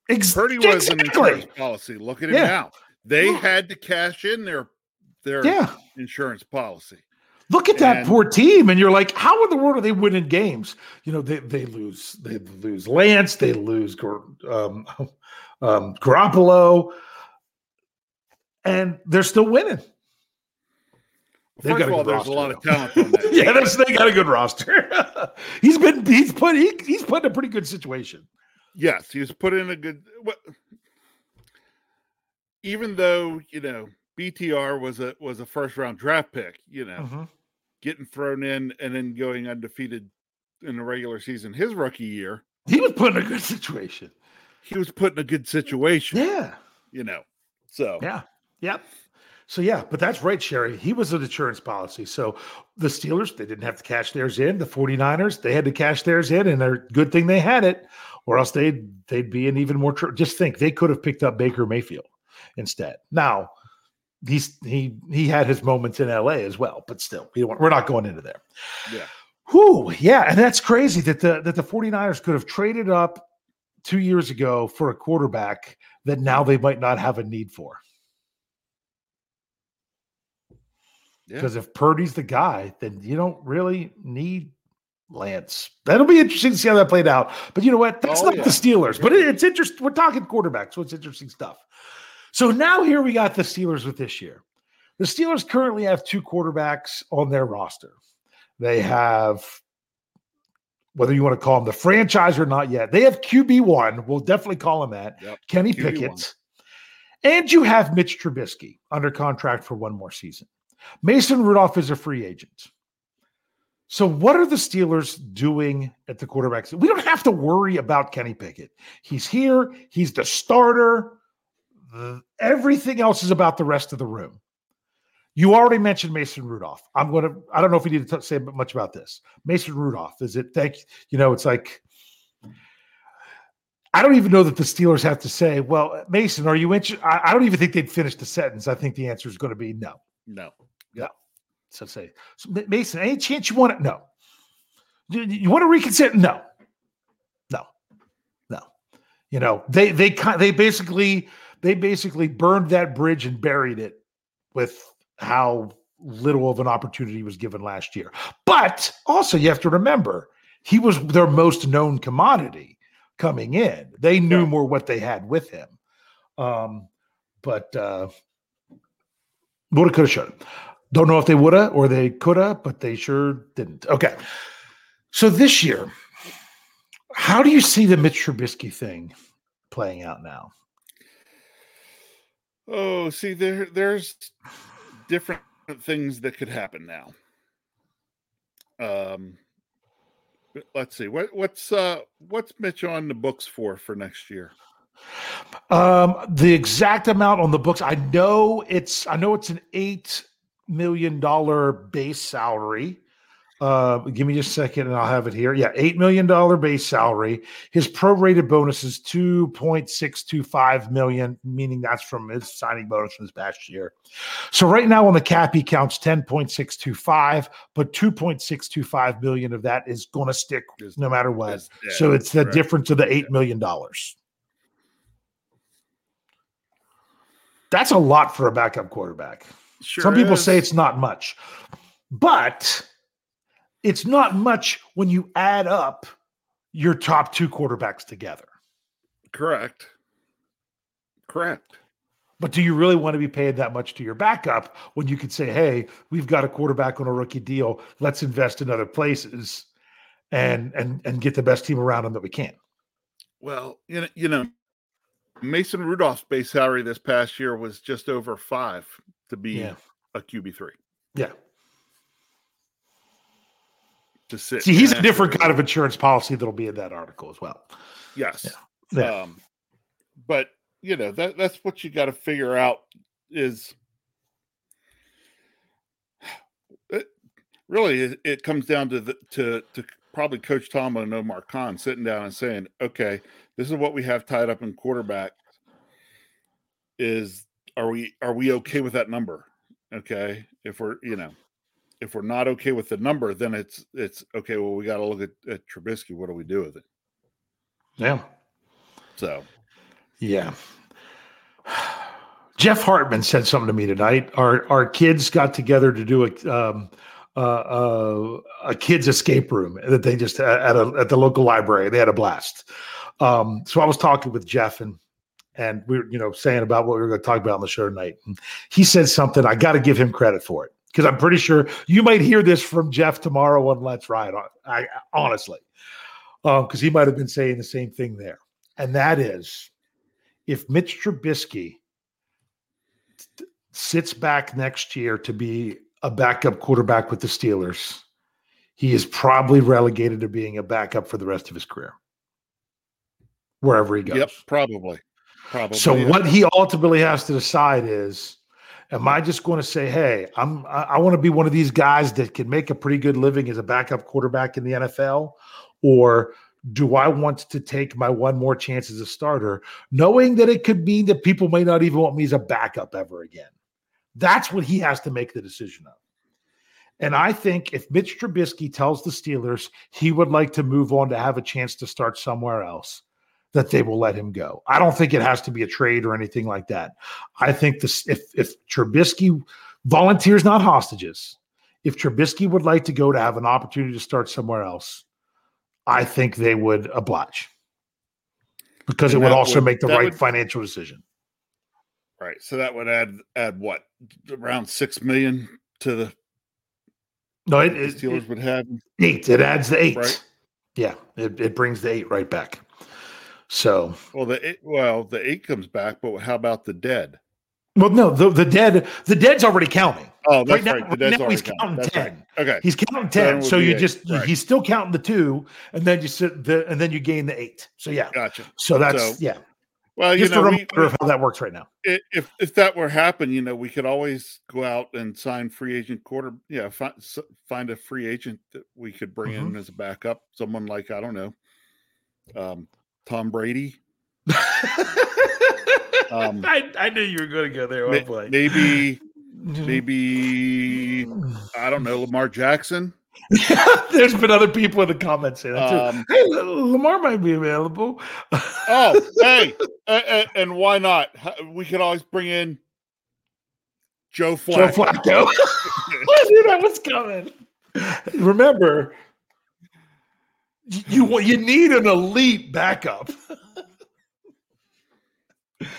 Ex- Purdy was an exactly. insurance policy. Look at him Yeah. now. They had to cash in their their Yeah. insurance policy. Look at that And- poor team, and you're like, how in the world are they winning games? You know, they they lose they lose Lance, they lose um, um, Garoppolo, and they're still winning. They've First got of all, there's a lot of talent on that. yeah, that's, they got a good roster. he's been he's put he, he's put in a pretty good situation. Yes, he's put in a good. What, even though you know BTR was a was a first round draft pick, you know, Mhm. getting thrown in and then going undefeated in the regular season, his rookie year, He was put in a good situation. he was put in a good situation. Yeah. You know, so Yeah. Yep. So yeah, but that's right, Sherry. He was an insurance policy. So the Steelers, they didn't have to cash theirs in. The 49ers, they had to cash theirs in, and they're good thing they had it, or else they'd they'd be in even more trouble. Just think they could have picked up Baker Mayfield instead. Now he's he he had his moments in LA as well, but still, we don't, we're not going into there. yeah. Whew, yeah, and that's crazy that the that the 49ers could have traded up two years ago for a quarterback that now they might not have a need for. Yeah. Because if Purdy's the guy, then you don't really need Lance. That'll be interesting to see how that played out. But you know what? That's Oh, not yeah. the Steelers, but it, it's interesting. We're talking quarterbacks, so it's interesting stuff. So now here we got the Steelers with this year. The Steelers currently have two quarterbacks on their roster. They have, whether you want to call them the franchise or not yet, they have QB1. We'll definitely call him that. Yep, Kenny QB1. Pickett. And you have Mitch Trubisky under contract for one more season. Mason Rudolph is a free agent. So, what are the Steelers doing at the quarterback? We don't have to worry about Kenny Pickett. He's here, he's the starter. The- everything else is about the rest of the room. You already mentioned Mason Rudolph. I'm going to, I don't know if we need to t- say much about this. Mason Rudolph, is it, thank you you know, it's like, I don't even know that the Steelers have to say, well, Mason, are you interested? I, don't even think they'd finish the sentence. I think the answer is going to be no. No. No. So say, so Mason, any chance you want it? No. You, you want to reconsider? No. No. No. You know, they they they basically they basically burned that bridge and buried it with how little of an opportunity was given last year. But also you have to remember, he was their most known commodity coming in. They knew Yeah. more what they had with him. Um, but uh woulda, coulda, shoulda. Don't know if they woulda or they coulda, but they sure didn't. Okay. So this year, how do you see the Mitch Trubisky thing playing out now? Oh, see, there there's different things that could happen now. Um, let's see what what's uh what's Mitch on the books for for next year. Um, the exact amount on the books, I know it's I know it's an eight million dollar base salary. Uh, give me just a second and I'll have it here. Yeah, $8 million base salary. His prorated bonus is 2.625 million, meaning that's from his signing bonus from this past year. So right now on the cap, he counts 10.625, but 2.625 million of that is going to stick no matter what. So it's the difference of the $8 million. That's a lot for a backup quarterback. Sure Some people is. say it's not much, but it's not much when you add up your top two quarterbacks together. correct. Correct. But do you really want to be paid that much to your backup when you could say, hey, we've got a quarterback on a rookie deal. Let's invest in other places and and and get the best team around him that we can. Well, you know, you know, Mason Rudolph's base salary this past year was just over five to be Yeah. a QB three Yeah. To sit. See, he's a different kind of insurance policy that'll be in that article as well. Yes. Yeah. Um, but you know that that's what you got to figure out is it, really it, it comes down to the to to probably Coach Tomlin and Omar Khan sitting down and saying, okay, this is what we have tied up in quarterback. Is are we are we okay with that number? Okay, if we're you know if we're not okay with the number, then it's it's okay. Well, we got to look at, at Trubisky. What do we do with it? Yeah. So Yeah. Jeff Hartman said something to me tonight. Our our kids got together to do a um, uh, uh, a kids escape room that they just at a at the local library. They had a blast. Um, so I was talking with Jeff and and we were you know saying about what we were going to talk about on the show tonight. And he said something. I got to give him credit for it because I'm pretty sure you might hear this from Jeff tomorrow on Let's Ride. on. I honestly, um, because he might have been saying the same thing there, and that is if Mitch Trubisky t- sits back next year to be a backup quarterback with the Steelers, he is probably relegated to being a backup for the rest of his career, wherever he goes. Yep, probably. Probably. So yeah. what he ultimately has to decide is, am I just going to say, hey, I'm I, I want to be one of these guys that can make a pretty good living as a backup quarterback in the NFL, or do I want to take my one more chance as a starter, knowing that it could mean that people may not even want me as a backup ever again? That's what he has to make the decision of. And I think if Mitch Trubisky tells the Steelers he would like to move on to have a chance to start somewhere else, that they will let him go. I don't think it has to be a trade or anything like that. I think this if if Trubisky volunteers, not hostages, if Trubisky would like to go to have an opportunity to start somewhere else, I think they would oblige because And it would also would- make the right would- financial decision. right. So that would add add what around six million to the, No, it, the Steelers it would have. eight. It adds the eight. Right. Yeah, it, it brings the eight right back. So Well, the eight, well the eight comes back, but how about the dead? well, no, the, the dead the dead's already counting. Oh, that's now- right. The right dead's now he's counting That's 10. right. Okay. He's counting 10. would So you just right. he's still counting the two, and then you sit the and then you gain the eight. So yeah. Gotcha. So that's So, yeah. Well, you know, a we, reminder of how that works right now. if if that were happen, you know, we could always go out and sign free agent quarter. Yeah, find find a free agent that we could bring Mm-hmm. in as a backup. Someone like I don't know, um, Tom Brady. Um, I, I knew you were going to go there. May- boy. maybe maybe I don't know Lamar Jackson. There's been other people in the comments saying that too. Um, hey, Lamar might be available. oh, hey, a- a- and why not? We could always bring in Joe Flacco. Joe Flacco. I knew that was coming. Remember, you you need an elite backup.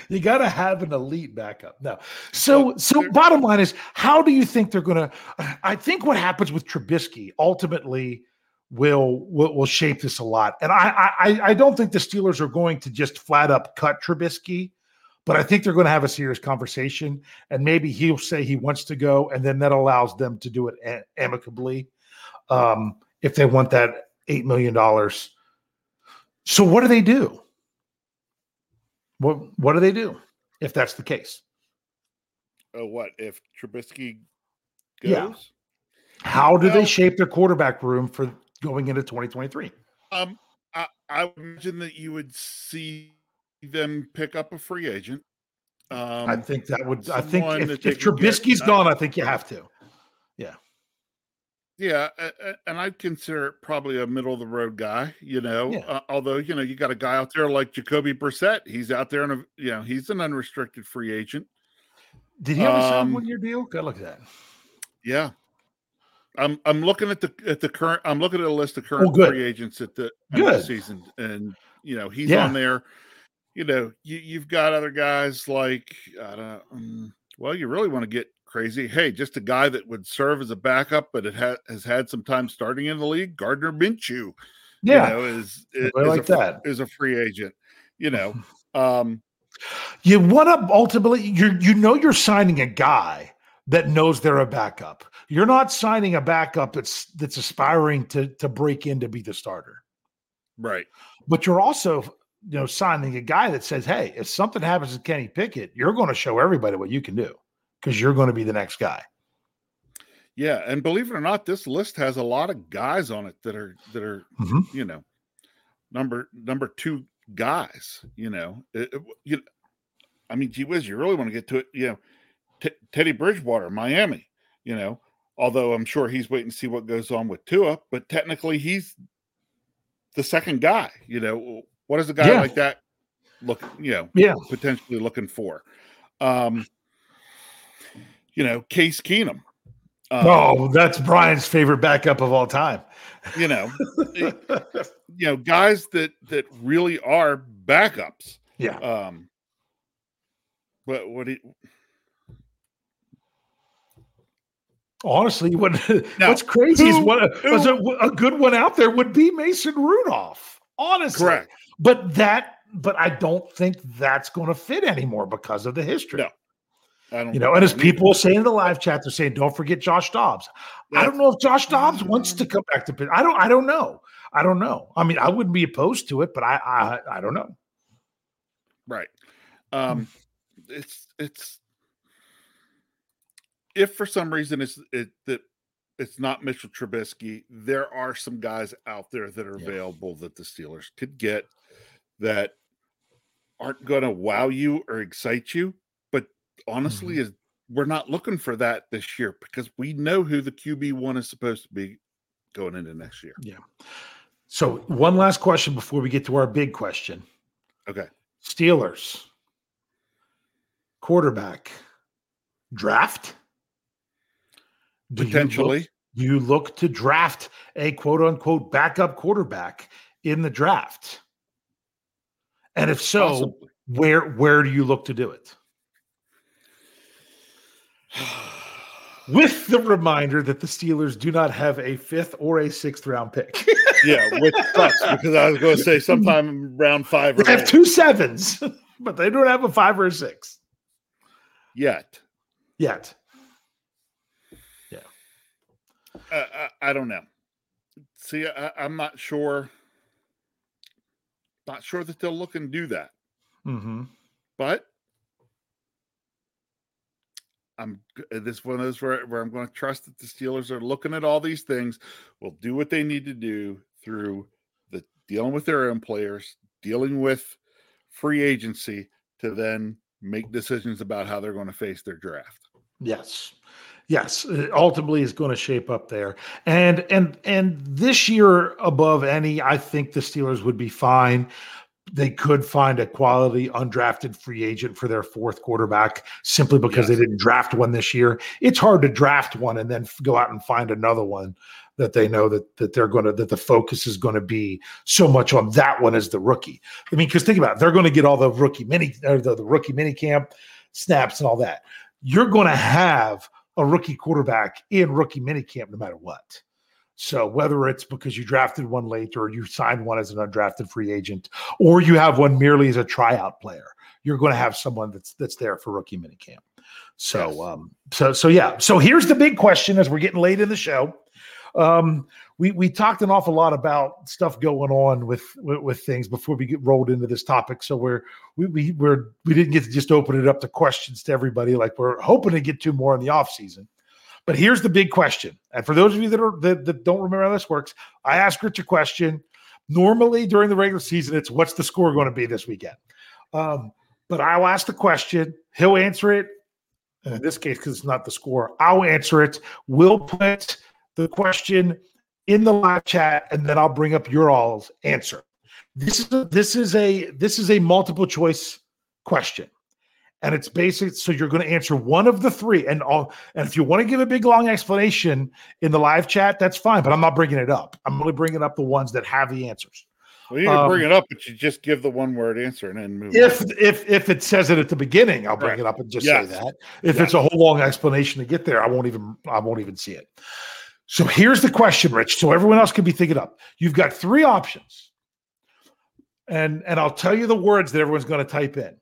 you got to have an elite backup. No. So so bottom line is how do you think they're going to I think what happens with Trubisky ultimately will will, will shape this a lot. And I, I I don't think the Steelers are going to just flat up cut Trubisky, but I think they're going to have a serious conversation and maybe he'll say he wants to go and then that allows them to do it amicably um, if they want that 8 million dollars. So what do they do? What what do they do if that's the case? Oh, what if Trubisky goes? Yeah. How do well, they shape their quarterback room for going into 2023? Um, I, I imagine that you would see them pick up a free agent. Um, I think that would. I think if, if Trubisky's get, gone, I think you have to. Yeah. And I'd consider it probably a middle of the road guy. You know, yeah. uh, although you know you got a guy out there like Jacoby Brissett. He's out there, and you know he's an unrestricted free agent. Did he have a um, one year deal? Go look at that. Yeah, I'm I'm looking at the at the current. I'm looking at a list of current oh, free agents at the, the season, and you know he's yeah. on there you know, you, you've got other guys like, I don't, um, well, you really want to get crazy. Hey, just a guy that would serve as a backup, but it ha- has had some time starting in the league. Gardner Minshew, yeah, you know, is, is, is like a, that is a free agent. You know, um, you want to ultimately you you know you're signing a guy that knows they're a backup. You're not signing a backup that's that's aspiring to to break in to be the starter. Right. But you're also you know, signing a guy that says, "Hey, if something happens to Kenny Pickett, you're going to show everybody what you can do because you're going to be the next guy." Yeah, and believe it or not, this list has a lot of guys on it that are that are mm-hmm. you know number number two guys. You know, it, it, you, I mean, gee whiz, you really want to get to it. You know, T- Teddy Bridgewater, Miami. You know, although I'm sure he's waiting to see what goes on with Tua, but technically he's the second guy. You know, what does a guy yeah. like that look, you know, yeah, potentially looking for? Um, you know, Case Keenum. Um, oh, that's Brian's favorite backup of all time. You know, you know, guys that that really are backups. Yeah. Um, but what do you, Honestly, what now, what's crazy who, is what a, a, good one out there would be Mason Rudolph. Honestly, correct. But that, but I don't think that's going to fit anymore because of the history. No. You know, and as people say in the live chat, they're saying, "Don't forget Josh Dobbs." That's, I don't know if Josh Dobbs wants to come back to Pitt. I don't. I don't know. I don't know. I mean, I wouldn't be opposed to it, but I, I, I don't know. Right. Um, it's it's if for some reason it's it that it's not Mitchell Trubisky, there are some guys out there that are yeah. available that the Steelers could get that aren't going to wow you or excite you. Honestly, mm-hmm. is we're not looking for that this year because we know who the QB one is supposed to be going into next year. Yeah. So one last question before we get to our big question. Okay. Steelers quarterback draft. Do Potentially. You look, do you look to draft a quote unquote backup quarterback in the draft? And if so, Possibly. where where do you look to do it? With the reminder that the Steelers do not have a fifth or a sixth round pick. yeah, which sucks because I was going to say sometime round five. They have two sevens, but they don't have a five or a six yet. Yet. Yeah. Uh, I, I, don't know. See, I, I'm not sure not sure that they'll look and do that. Mm-hmm. But I'm uh, this is one of those where, where I'm going to trust that the Steelers are looking at all these things, will do what they need to do through the dealing with their own players, dealing with free agency to then make decisions about how they're going to face their draft. Yes. Yes, it ultimately is going to shape up there. And and and this year above any, I think the Steelers would be fine. They could find a quality undrafted free agent for their fourth quarterback simply because yes. they didn't draft one this year. It's hard to draft one and then go out and find another one that they know that that they're going to that the focus is going to be so much on that one as the rookie. I mean, because think about it, they're going to get all the rookie mini or the, the rookie mini camp snaps and all that. You're going to have a rookie quarterback in rookie minicamp no matter what. So whether it's because you drafted one late or you signed one as an undrafted free agent, or you have one merely as a tryout player, you're going to have someone that's that's there for rookie minicamp. So yes. um so so yeah. So here's the big question as we're getting late in the show. Um, we we talked an awful lot about stuff going on with with, with things before we get rolled into this topic. So we're we we we're we didn't get to just open it up to questions to everybody like we're hoping to get to more in the off season. But here's the big question. And for those of you that are that, that don't remember how this works, I ask Rich a question. Normally during the regular season, it's what's the score going to be this weekend? Um, but I'll ask the question, he'll answer it. And in this case, because it's not the score, I'll answer it. We'll put the question in the live chat, and then I'll bring up your all's answer. This is a, this is a this is a multiple choice question and it's basic. So you're going to answer one of the three, and all. And if you want to give a big long explanation in the live chat, that's fine. But I'm not bringing it up. I'm only bringing up the ones that have the answers. Well, you can um, bring it up, but you just give the one word answer and then move. If on. if if it says it at the beginning, I'll bring right. it up and just yes. say that. If yes. it's a whole long explanation to get there, I won't even I won't even see it. So here's the question, Rich. So everyone else can be thinking up. You've got three options, and and I'll tell you the words that everyone's going to type in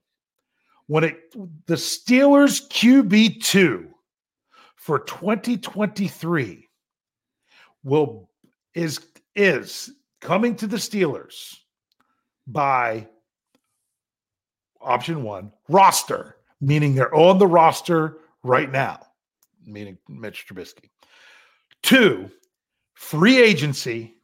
when it the Steelers QB2 for 2023 will is is coming to the Steelers by option 1 roster meaning they're on the roster right now meaning Mitch Trubisky. 2 free agency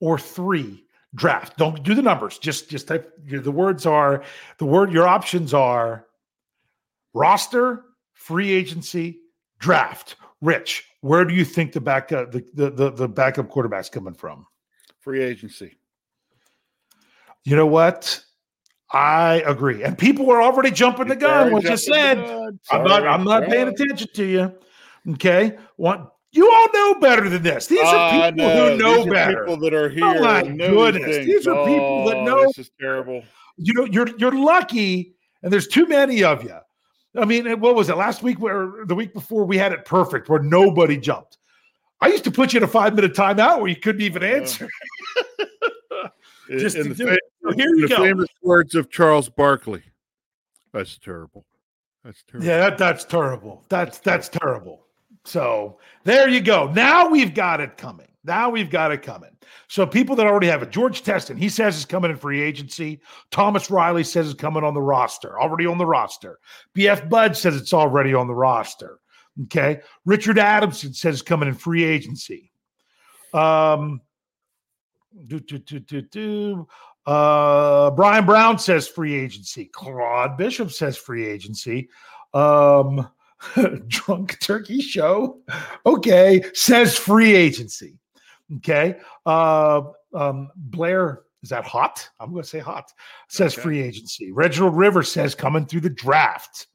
or 3 draft. Don't do the numbers. Just just type the words are the word your options are roster, free agency, draft. Rich, where do you think the backup uh, the the the, the backup quarterback's coming from? Free agency. You know what? I agree. And people are already jumping the gun. What you said. I'm not I'm not paying attention to you. Okay. What you all know better than this. These are uh, people no. who know better. These people that are here. Oh my goodness! These are people that oh, know. This is terrible. You know, you're you're lucky, and there's too many of you. I mean, what was it last week? Where the week before we had it perfect, where nobody jumped. I used to put you in a five minute timeout where you couldn't even answer. Just in, to do it. So here you the go. Famous words of Charles Barkley. That's terrible. That's terrible. Yeah, that, that's terrible. That's that's terrible. So there you go. Now we've got it coming. Now we've got it coming. So people that already have it, George Teston, he says it's coming in free agency. Thomas Riley says it's coming on the roster, already on the roster. BF Bud says it's already on the roster. Okay. Richard Adamson says coming in free agency. Um, do, do, do, do, do. Uh, Brian Brown says free agency. Claude Bishop says free agency. Um, drunk turkey show. Okay, says free agency. Okay, uh, um, Blair is that hot? I'm going to say hot. Says okay. free agency. Reginald River says coming through the draft.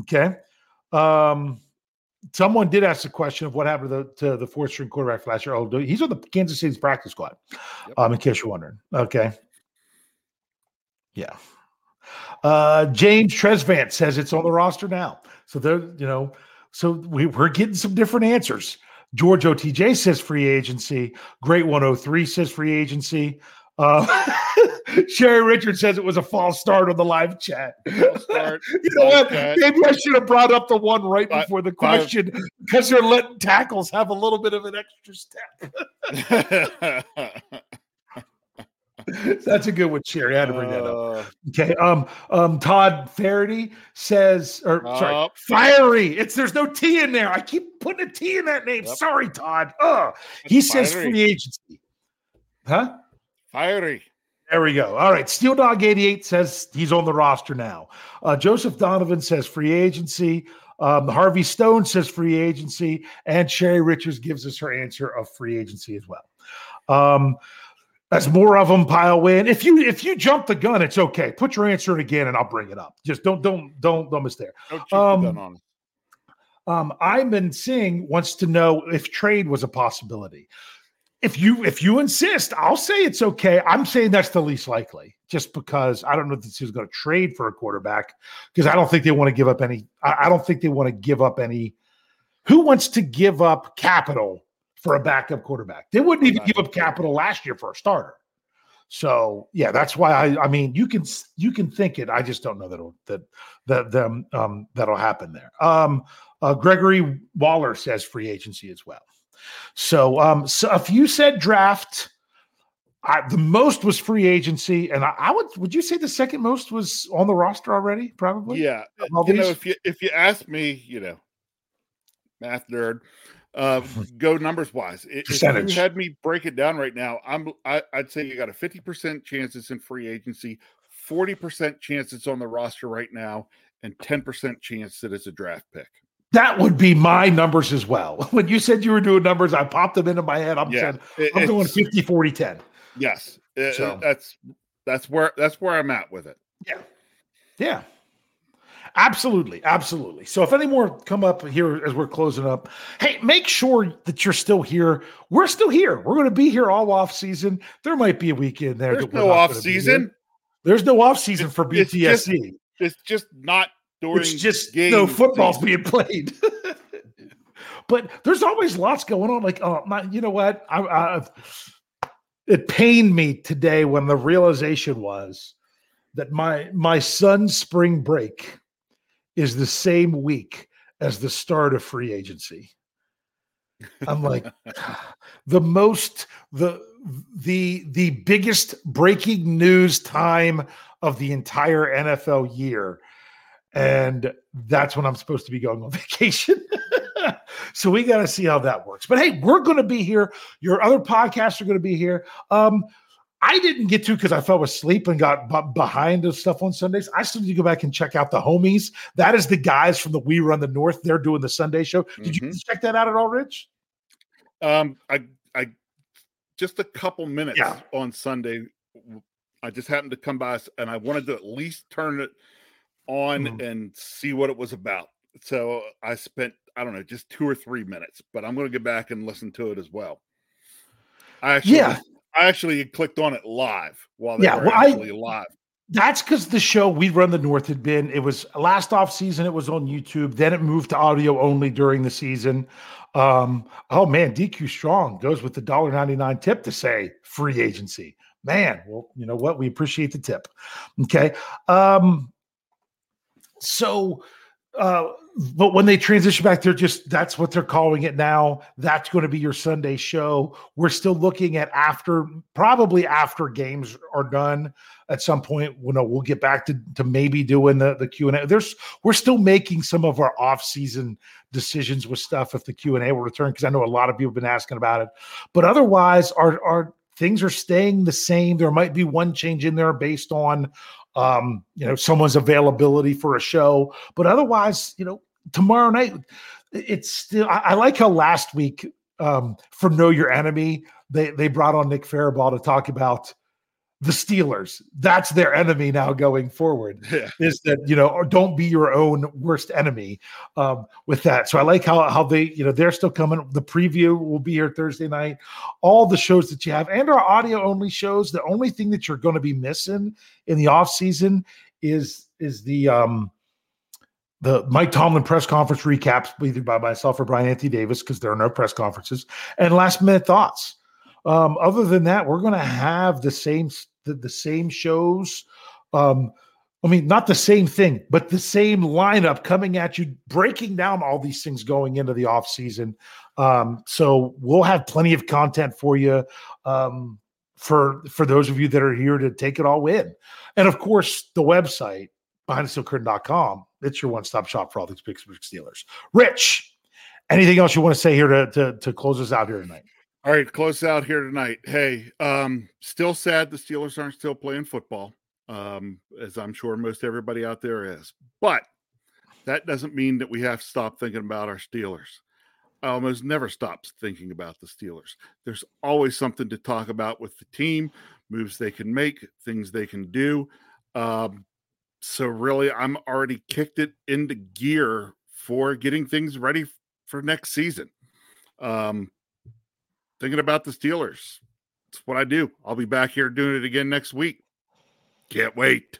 Okay. Um, someone did ask the question of what happened to the, to the fourth string quarterback last year. Oh, he's on the Kansas City's practice squad. Yep. Um, in case you're wondering. Okay. Yeah. Uh, James Tresvant says it's on the roster now. So there, you know, so we, we're getting some different answers. George OTJ says free agency. Great 103 says free agency. Uh, Sherry Richard says it was a false start on the live chat. Start, you know what? Chat. Maybe I should have brought up the one right before the question because they're letting tackles have a little bit of an extra step. That's a good one, Sherry. I had to bring that up. Uh. Okay. Um, um, Todd Faraday says, or sorry, fiery. It's there's no T in there. I keep putting a T in that name. Yep. Sorry, Todd. Uh he says free agency. Huh? Fiery. There we go. All right. Steel Dog 88 says he's on the roster now. Uh, Joseph Donovan says free agency. Um, Harvey Stone says free agency. And Sherry Richards gives us her answer of free agency as well. Um, as more of them pile in. If you if you jump the gun, it's okay. Put your answer in again, and I'll bring it up. Just don't don't don't don't miss there. Don't um, the on. Um, Iman Singh wants to know if trade was a possibility. If you if you insist, I'll say it's okay. I'm saying that's the least likely, just because I don't know if this is going to trade for a quarterback because I don't think they want to give up any. I, I don't think they want to give up any. Who wants to give up capital for a backup quarterback. They wouldn't even give up capital last year for a starter. So yeah, that's why I I mean you can you can think it. I just don't know that'll that that them um that'll happen there. Um uh, Gregory Waller says free agency as well. So um so if you said draft, I, the most was free agency, and I, I, would would you say the second most was on the roster already? Probably. Yeah. You know, if you if you ask me, you know, math nerd. Uh, go numbers wise. If you had me break it down right now, I'm I, I'd say you got a 50% chance it's in free agency, 40% chance it's on the roster right now, and 10% chance that it's a draft pick. That would be my numbers as well. When you said you were doing numbers, I popped them into my head. I'm yeah, saying I'm doing 50, 40, 10. Yes. So. that's that's where that's where I'm at with it. Yeah. Yeah. Absolutely, absolutely. So if any more come up here as we're closing up, hey, make sure that you're still here. We're still here. We're going to be here all off season. There might be a weekend there. There's no off season. There's no off season for BTSC. It's just, it's just not during. It's just no football's season. being played. but there's always lots going on. Like, oh, my, you know what? I, I, it pained me today when the realization was that my my son's spring break is the same week as the start of free agency. I'm like the most the the the biggest breaking news time of the entire NFL year. And that's when I'm supposed to be going on vacation. so we got to see how that works. But hey, we're going to be here. Your other podcasts are going to be here. Um, I didn't get to because I fell asleep and got b- behind the stuff on Sundays. I still need to go back and check out the homies. That is the guys from the We Run the North. They're doing the Sunday show. Did mm-hmm. you check that out at all, Rich? Um, I, I, just a couple minutes yeah. on Sunday. I just happened to come by and I wanted to at least turn it on mm-hmm. and see what it was about. So I spent, I don't know, just two or three minutes, but I'm going to get back and listen to it as well. I actually yeah. I actually clicked on it live while they yeah, were well, actually I, live. That's because the show we run the North had been. It was last off season. It was on YouTube. Then it moved to audio only during the season. Um, oh man, DQ Strong goes with the dollar ninety nine tip to say free agency. Man, well, you know what? We appreciate the tip. Okay. Um, so uh but when they transition back, they're just that's what they're calling it now. That's going to be your Sunday show. We're still looking at after, probably after games are done at some point. You know, we'll get back to, to maybe doing the, the Q and A. There's we're still making some of our off season decisions with stuff if the Q and A will return because I know a lot of people have been asking about it. But otherwise, our our things are staying the same. There might be one change in there based on um, you know, someone's availability for a show. But otherwise, you know, tomorrow night, it's still. I, I like how last week um, for Know Your Enemy, they they brought on Nick Farabaugh to talk about the Steelers. That's their enemy now going forward. Yeah. Is that you know don't be your own worst enemy um, with that. So I like how how they you know they're still coming. The preview will be here Thursday night. All the shows that you have and our audio only shows. The only thing that you're going to be missing in the off season is is the um the Mike Tomlin press conference recaps either by myself or Brian Anthony Davis because there are no press conferences and last minute thoughts. Um, other than that, we're going to have the same the, the same shows. Um, I mean, not the same thing, but the same lineup coming at you, breaking down all these things going into the off season. Um, so we'll have plenty of content for you um, for for those of you that are here to take it all in. And of course, the website behindthesteelcurtain.com. It's your one-stop shop for all these Pittsburgh Steelers. Rich, anything else you want to say here to, to, to close us out here tonight? All right, close out here tonight. Hey, um, still sad the Steelers aren't still playing football, um, as I'm sure most everybody out there is. But that doesn't mean that we have to stop thinking about our Steelers. I almost never stop thinking about the Steelers. There's always something to talk about with the team, moves they can make, things they can do. Um, so really, I'm already kicked it into gear for getting things ready for next season. Um, thinking about the Steelers. It's what I do. I'll be back here doing it again next week. Can't wait.